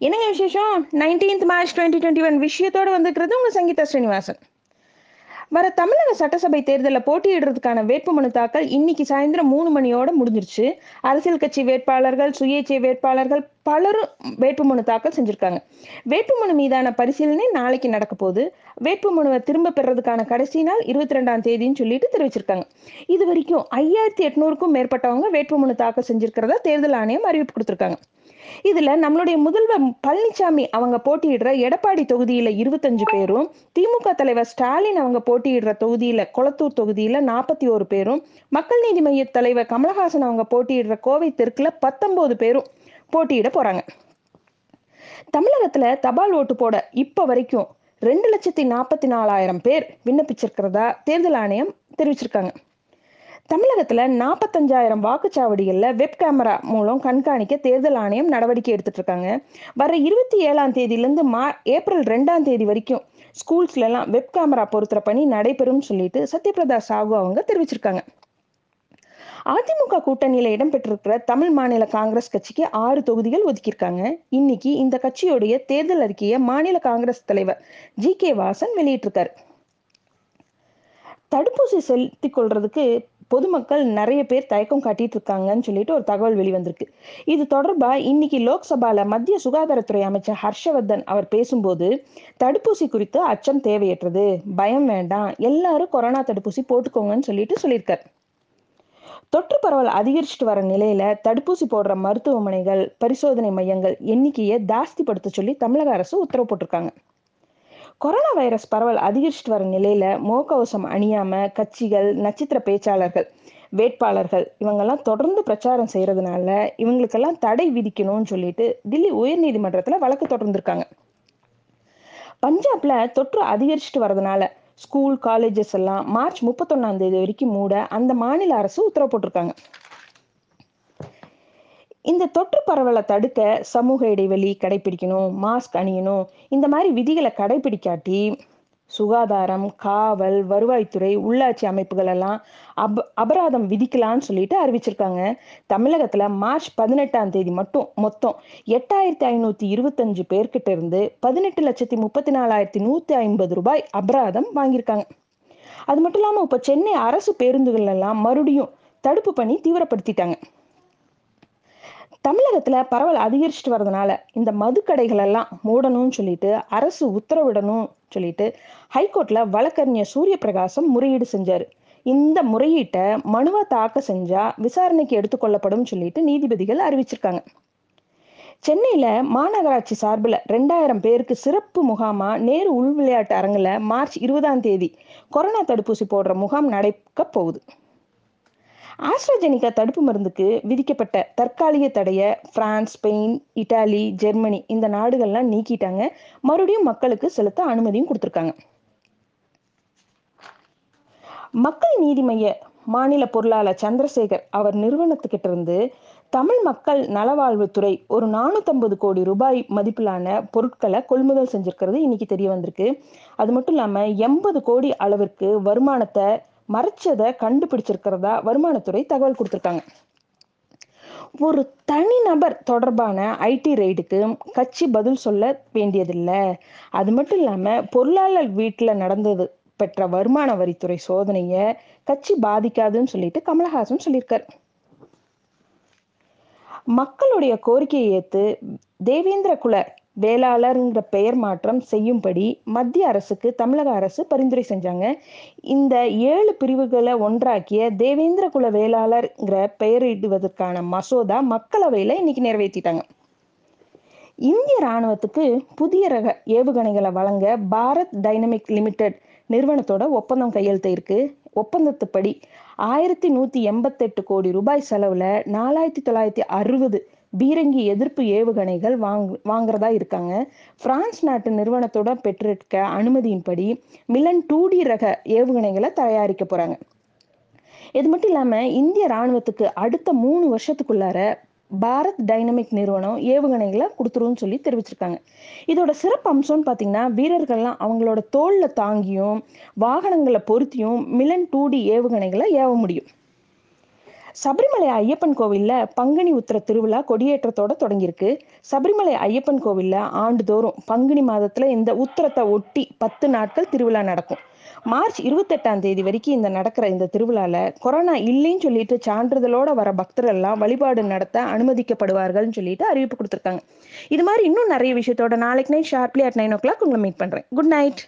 என்னங்க விசேஷம் nineteenth March twenty twenty one விஷயத்தோடு வந்திருக்கிறது உங்கள் சங்கீதா ஸ்ரீனிவாசன். வர தமிழக சட்டசபை தேர்தலில் போட்டியிடுறதுக்கான வேட்புமனு தாக்கல் இன்னைக்கு சாயந்தரம் மூணு மணியோட முடிஞ்சிருச்சு. அரசியல் கட்சி வேட்பாளர்கள் சுயேட்சை வேட்பாளர்கள் பலரும் வேட்புமனு தாக்கல் செஞ்சிருக்காங்க. வேட்புமனு மீதான பரிசீலனை நாளைக்கு நடக்க போகுது. வேட்புமனுவை திரும்ப பெறதுக்கான கடைசி நாள் இருபத்தி ரெண்டாம் தேதின்னு சொல்லிட்டு தெரிவிச்சிருக்காங்க. இது வரைக்கும் ஐயாயிரத்தி எட்நூறுக்கும் மேற்பட்டவங்க வேட்புமனு தாக்கல் செஞ்சிருக்கிறதா தேர்தல் ஆணையம் அறிவிப்பு கொடுத்துருக்காங்க. இதுல நம்மளுடைய முதல்வர் பழனிசாமி அவங்க போட்டியிடுற எடப்பாடி தொகுதியில இருபத்தஞ்சு பேரும் திமுக தலைவர் ஸ்டாலின் அவங்க போட்டியிடுற தொகுதியில கொளத்தூர் தொகுதியில நாற்பத்தி ஒரு பேரும் மக்கள் நீதி மைய தலைவர் கமலஹாசன் அவங்க போட்டியிடுற கோவை தெற்குல பத்தொன்பது பேரும் போட்டியிட போறாங்க. தமிழகத்துல தபால் ஓட்டு போட இப்ப வரைக்கும் ரெண்டு லட்சத்தி நாற்பத்தி நாலாயிரம் பேர் விண்ணப்பிச்சிருக்கிறதா தேர்தல் ஆணையம் தெரிவிச்சிருக்காங்க. தமிழகத்துல நாற்பத்தஞ்சாயிரம் வாக்குச்சாவடிகள்ல வெப் கேமரா மூலம் கண்காணிக்க தேர்தல் ஆணையம் நடவடிக்கை எடுத்துட்டு இருக்காங்க. வர இருபத்தி ஏழாம் தேதியிலிருந்து மா ஏப்ரல் ரெண்டாம் தேதி வரைக்கும் ஸ்கூல்ஸ்ல எல்லாம் வெப் கேமரா பொருத்துற பணி நடைபெறும் சொல்லிட்டு சத்யபிரதா சாகு அவங்க தெரிவிச்சிருக்காங்க. அதிமுக கூட்டணியில இடம்பெற்றிருக்கிற தமிழ் மாநில காங்கிரஸ் கட்சிக்கு ஆறு தொகுதிகள் ஒதுக்கியிருக்காங்க. இன்னைக்கு இந்த கட்சியுடைய தேர்தல் அறிக்கையை மாநில காங்கிரஸ் தலைவர் ஜி கே வாசன் வெளியிட்டிருக்காரு. தடுப்பூசி செலுத்திக் கொள்றதுக்கு பொதுமக்கள் நிறைய பேர் தயக்கம் காட்டிட்டு இருக்காங்கன்னு சொல்லிட்டு ஒரு தகவல் வெளிவந்திருக்கு. இது தொடர்பா இன்னைக்கு லோக்சபால மத்திய சுகாதாரத்துறை அமைச்சர் ஹர்ஷவர்தன் அவர் பேசும்போது தடுப்பூசி குறித்து அச்சம் தேவையற்றது பயம் வேண்டாம் எல்லாரும் கொரோனா தடுப்பூசி போட்டுக்கோங்கன்னு சொல்லிட்டு சொல்லியிருக்காரு. தொற்று பரவல் அதிகரிச்சுட்டு வர நிலையில தடுப்பூசி போடுற மருத்துவமனைகள் பரிசோதனை மையங்கள் எண்ணிக்கையை ஜாஸ்திப்படுத்த சொல்லி தமிழக அரசு உத்தரவு போட்டிருக்காங்க. கொரோனா வைரஸ் பரவல் அதிகரிச்சுட்டு வர நிலையில முகக்கவசம் அணியாம கட்சிகள் நட்சத்திர பேச்சாளர்கள் வேட்பாளர்கள் இவங்கெல்லாம் தொடர்ந்து பிரச்சாரம் செய்யறதுனால இவங்களுக்கெல்லாம் தடை விதிக்கணும்னு சொல்லிட்டு தில்லி உயர்நீதிமன்றத்துல வழக்கு தொடர்ந்துருக்காங்க. பஞ்சாப்ல தொற்று அதிகரிச்சுட்டு வரதுனால ஸ்கூல் காலேஜஸ் எல்லாம் மார்ச் முப்பத்தொன்னாம் தேதி வரைக்கும் மூட அந்த மாநில அரசு உத்தரவு போட்டிருக்காங்க. இந்த தொற்று பரவலை தடுக்க சமூக இடைவெளி கடைபிடிக்கணும் மாஸ்க் அணியணும் இந்த மாதிரி விதிகளை கடைபிடிக்காட்டி சுகாதாரம் காவல் வருவாய்த்துறை உள்ளாட்சி அமைப்புகள் எல்லாம் அப் அபராதம் விதிக்கலாம்னு சொல்லிட்டு அறிவிச்சிருக்காங்க. தமிழகத்துல மார்ச் பதினெட்டாம் தேதி மட்டும் மொத்தம் எட்டாயிரத்தி ஐநூத்தி இருபத்தஞ்சு பேர்கிட்ட இருந்து பதினெட்டு லட்சத்தி முப்பத்தி நாலாயிரத்தி நூத்தி ஐம்பது ரூபாய் அபராதம் வாங்கியிருக்காங்க. அது மட்டும் இல்லாம இப்ப சென்னை அரசு பேருந்துகள் எல்லாம் மறுபடியும் தடுப்பு பணி தீவிரப்படுத்திட்டாங்க. தமிழகத்துல பரவல் அதிகரிச்சுட்டு வர்றதுனால இந்த மதுக்கடைகள் எல்லாம் மூடணும்னு சொல்லிட்டு அரசு உத்தரவிடணும் சொல்லிட்டு ஹைகோர்ட்ல வழக்கறிஞர் சூரிய பிரகாசம் முறையீடு செஞ்சாரு. இந்த முறையீட்டை மனுவா தாக்க செஞ்சா விசாரணைக்கு எடுத்துக்கொள்ளப்படும் சொல்லிட்டு நீதிபதிகள் அறிவிச்சிருக்காங்க. சென்னையில மாநகராட்சி சார்பில் ரெண்டாயிரம் பேருக்கு சிறப்பு முகாமா நேரு உள் விளையாட்டு அரங்குல மார்ச் இருபதாம் தேதி கொரோனா தடுப்பூசி போடுற முகாம் நடக்க போகுது. ஆஸ்ட்ராஜெனிகா தடுப்பு மருந்துக்கு விதிக்கப்பட்ட தற்காலிக தடைய பிரான்ஸ் ஸ்பெயின் இட்டாலி ஜெர்மனி இந்த நாடுகள்லாம் நீக்கிட்டாங்க. மறுபடியும் மக்களுக்கு செலுத்த அனுமதியும் கொடுத்துருக்காங்க. மக்கள் நீதி மைய மாநில பொருளாளர் சந்திரசேகர் அவர் நிறுவனத்துக்கிட்ட இருந்து தமிழ் மக்கள் நலவாழ்வுத்துறை ஒரு நானூத்தம்பது கோடி ரூபாய் மதிப்பிலான பொருட்களை கொள்முதல் செஞ்சிருக்கிறது இன்னைக்கு தெரிய வந்திருக்கு. அது மட்டும் இல்லாம எண்பது கோடி அளவிற்கு வருமானத்தை மறைச்சதை கண்டுபிடிச்சிருக்கிறதா வருமானத்துறை தகவல் கொடுத்துருக்காங்க. ஒரு தனிநபர் தொடர்பான ஐடி ரெய்டுக்கு கட்சி பதில் சொல்ல வேண்டியதில்லை. அது மட்டும் இல்லாம பொருளாளர் வீட்டுல நடந்தது பெற்ற வருமான வரித்துறை சோதனைய கட்சி பாதிக்காதுன்னு சொல்லிட்டு கமலஹாசன் சொல்லியிருக்கார். மக்களுடைய கோரிக்கையை ஏத்து தேவேந்திர குல வேளாளர்ங்கிற பெயர் மாற்றம் செய்யும்படி மத்திய அரசுக்கு தமிழக அரசு பரிந்துரை செஞ்சாங்க. இந்த ஏழு பிரிவுகளை ஒன்றாக்கிய தேவேந்திர குல வேளாளர்ங்கிற பெயரிடுவதற்கான மசோதா மக்களவையில இன்னைக்கு நிறைவேற்றிட்டாங்க. இந்திய ராணுவத்துக்கு புதிய ரக ஏவுகணைகளை வழங்க பாரத் டைனமிக் லிமிடெட் நிறுவனத்தோட ஒப்பந்தம் கையெழுத்து இருக்கு. ஒப்பந்தத்துப்படி ஆயிரத்தி நூத்தி எண்பத்தெட்டு கோடி ரூபாய் செலவுல நாலாயிரத்தி தொள்ளாயிரத்தி அறுபது பீரங்கி எதிர்ப்பு ஏவுகணைகள் வாங் வாங்குறதா இருக்காங்க. பிரான்ஸ் நாட்டு நிறுவனத்தோட பெற்றிருக்க அனுமதியின்படி மிலன் டூ டி ரக ஏவுகணைகளை தயாரிக்க போறாங்க. இது மட்டும் இல்லாம இந்திய ராணுவத்துக்கு அடுத்த மூணு வருஷத்துக்குள்ளார பாரத் டைனமிக் நிறுவனம் ஏவுகணைகளை கொடுத்துருன்னு சொல்லி தெரிவிச்சிருக்காங்க. இதோட சிறப்பு அம்சம்னு பார்த்தீங்கன்னா வீரர்கள்லாம் அவங்களோட தோளில் தாங்கியும் வாகனங்களை பொருத்தியும் மிலன் டூ டி ஏவுகணைகளை ஏவ முடியும். சபரிமலை ஐயப்பன் கோவில்ல பங்குனி உத்திர திருவிழா கொடியேற்றத்தோட தொடங்கியிருக்கு. சபரிமலை ஐயப்பன் கோவில்ல ஆண்டுதோறும் பங்குனி மாதத்துல இந்த உத்திரத்தை ஒட்டி பத்து நாட்கள் திருவிழா நடக்கும். மார்ச் இருபத்தெட்டாம் தேதி வரைக்கும் இந்த நடக்கிற இந்த திருவிழால கொரோனா இல்லைன்னு சொல்லிட்டு சான்றிதழோட வர பக்தர்கள் எல்லாம் வழிபாடு நடத்த அனுமதிக்கப்படுவார்கள்னு சொல்லிட்டு அறிவிப்பு கொடுத்துருக்காங்க. இது மாதிரி இன்னும் நிறைய விஷயத்தோட நாளைக்கு night sharply at nine o'clock உங்களை மீட் பண்றேன். Good night.